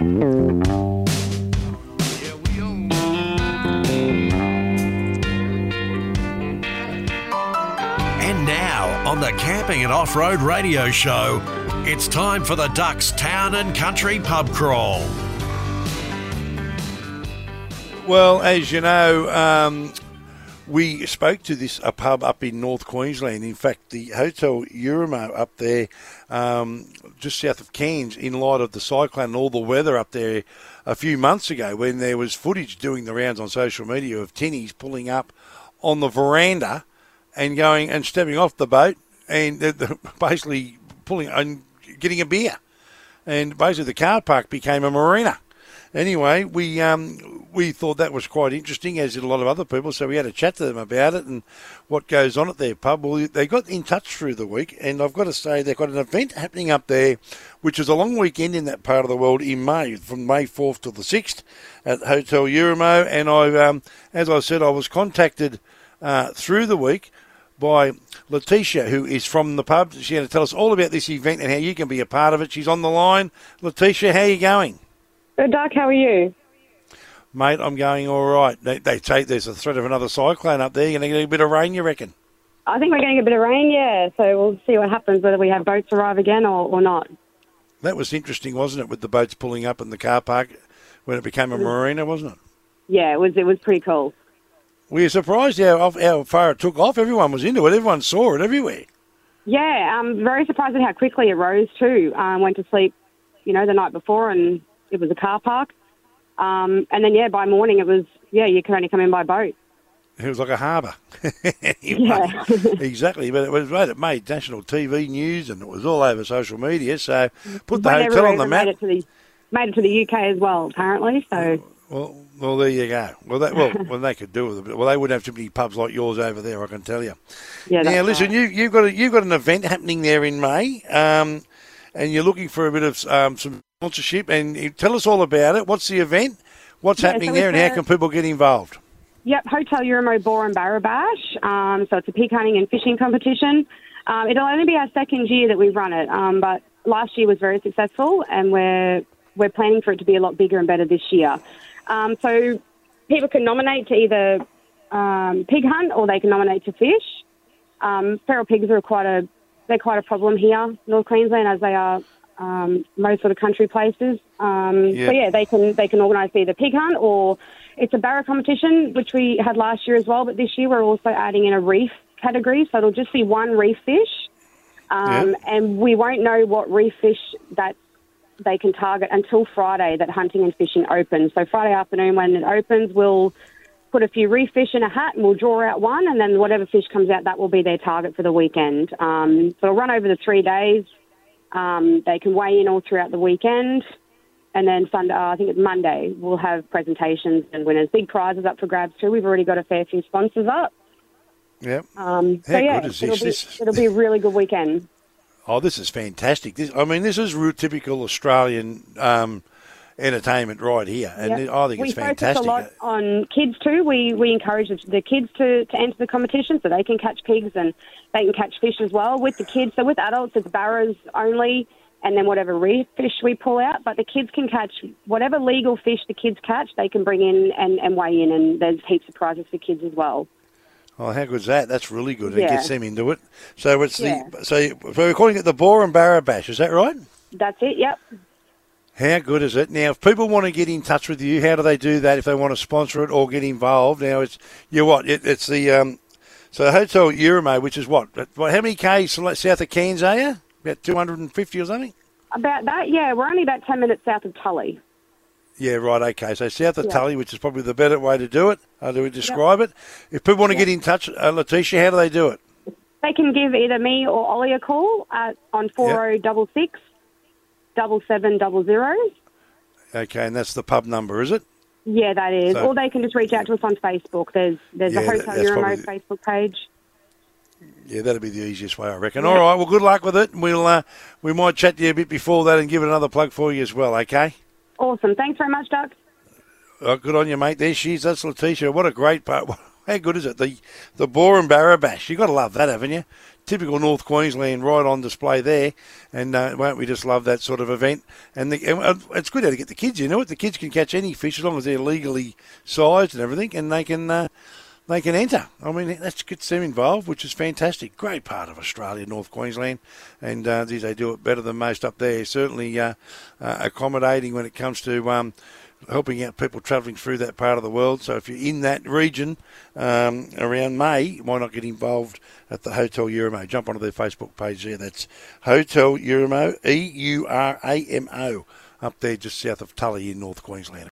And now, on the Camping and Off Road Radio Show, it's time for the Doug's Town and Country Pub Crawl. Well, as you know, um, we spoke to this a pub up in North Queensland. In fact, the Hotel Euramo up there, um, just south of Cairns, in light of the cyclone and all the weather up there a few months ago, when there was footage doing the rounds on social media of tinnies pulling up on the veranda and going and stepping off the boat and basically pulling and getting a beer. And basically, the car park became a marina. Anyway, we um, we thought that was quite interesting, as did a lot of other people. So we had a chat to them about it and what goes on at their pub. Well, they got in touch through the week, and I've got to say they've got an event happening up there, which is a long weekend in that part of the world in May, from May fourth to the sixth, at Hotel Euramo. And I, um, as I said, I was contacted uh, through the week by Letitia, who is from the pub. She's going to tell us all about this event and how you can be a part of it. She's on the line. Letitia, how are you going? Good, Doug. How are you? Mate, I'm going all right. They, they say there's a threat of another cyclone up there. You're going to get a bit of rain, you reckon? I think we're getting a bit of rain, yeah. So we'll see what happens, whether we have boats arrive again or, or not. That was interesting, wasn't it, with the boats pulling up in the car park when it became a marina, wasn't it? Yeah, it was. It was pretty cool. We Were you surprised how, how far it took off? Everyone was into it. Everyone saw it everywhere. Yeah, I'm very surprised at how quickly it rose too. Um, went to sleep, you know, the night before, and it was a car park. Um, and then yeah, by morning it was yeah, you could only come in by boat. It was like a harbour. Yeah. exactly. But it was right. It made national TV news and it was all over social media. So put the Went hotel on the map. Made it to the made it to the UK as well, apparently. So Well, well, there you go. Well, that well, well, they could do with it. Well, they wouldn't have too many pubs like yours over there. I can tell you. yeah. now, listen, right. you you've got a, you've got an event happening there in May, um, and you're looking for a bit of um, some sponsorship. And tell us all about it. What's the event? What's Yeah, happening so there, and how can people get involved? Yep, Hotel Euramo Boar and Barra Bash. Um, so it's a pig hunting and fishing competition. Um, it'll only be our second year that we've run it, um, but last year was very successful, and we're we're planning for it to be a lot bigger and better this year. Um, so people can nominate to either um, pig hunt or they can nominate to fish. Um, feral pigs are quite a they're quite a problem here, North Queensland, as they are um, most sort of country places. Um, Yeah. So yeah, they can they can organise either pig hunt or it's a barra competition, which we had last year as well. But this year we're also adding in a reef category, so it'll just be one reef fish, um, Yeah. and we won't know what reef fish that they can target until Friday that hunting and fishing opens. So Friday afternoon when it opens, we'll put a few reef fish in a hat and we'll draw out one, and then whatever fish comes out, that will be their target for the weekend. Um, so it'll run over the three days. Um, they can weigh in all throughout the weekend. And then Sunday, uh, I think it's Monday, we'll have presentations and winners. Big prizes up for grabs too. We've already got a fair few sponsors up. Yep. Um, so How yeah, good is it'll this? be, it'll be a really good weekend. Oh, this is fantastic. This, I mean, this is real typical Australian um, entertainment right here, and Yep. I think we it's fantastic. focus a lot on kids too. We we encourage the, kids to, to enter the competition so they can catch pigs and they can catch fish as well with the kids. So with adults, it's barras only, and then whatever reef fish we pull out. But the kids can catch whatever legal fish the kids catch. They can bring in and, and weigh in, and there's heaps of prizes for kids as well. Oh, how good's that? That's really good. It Yeah. gets them into it. So it's Yeah. the so, so we're calling it the Boar and Barra Bash. Is that right? That's it. Yep. How good is it? Now, if people want to get in touch with you, how do they do that? If they want to sponsor it or get involved, now it's you what? It, it's the um, so Hotel Euramo, which is what? What? How many k's south of Cairns are you? About two hundred and fifty or something. About that, yeah. We're only about ten minutes south of Tully. Yeah, right. Okay, so south of Yeah. Tully, which is probably the better way to do it. How do we describe it? If people want to get in touch, uh, Letitia, how do they do it? They can give either me or Ollie a call at, on four zero double seven double zero. Okay, and that's the pub number, is it? Yeah, that is. So- or they can just reach out to us on Facebook. There's there's Yeah, a Hotel that's Euramo probably- Facebook page. Yeah, that'd be the easiest way, I reckon. All right, well, good luck with it. We'll uh, we might chat to you a bit before that and give it another plug for you as well. Okay. Awesome. Thanks very much, Doug. Oh, good on you, mate. There she is. That's Letitia. What a great part. How good is it? The the Boar and Barra Bash. You've got to love that, haven't you? Typical North Queensland right on display there. And uh, won't we just love that sort of event? And, the, and uh, it's good how to get the kids into it. The kids can catch any fish as long as they're legally sized and everything, and they can. Uh, they can enter. I mean, to see them involved, which is fantastic. Great part of Australia, North Queensland, and uh, they do it better than most up there. Certainly uh, uh, accommodating when it comes to um, helping out people travelling through that part of the world. So if you're in that region um, around May, why not get involved at the Hotel Euramo? Jump onto their Facebook page there. That's Hotel Euramo, E U R A M O, up there just south of Tully in North Queensland.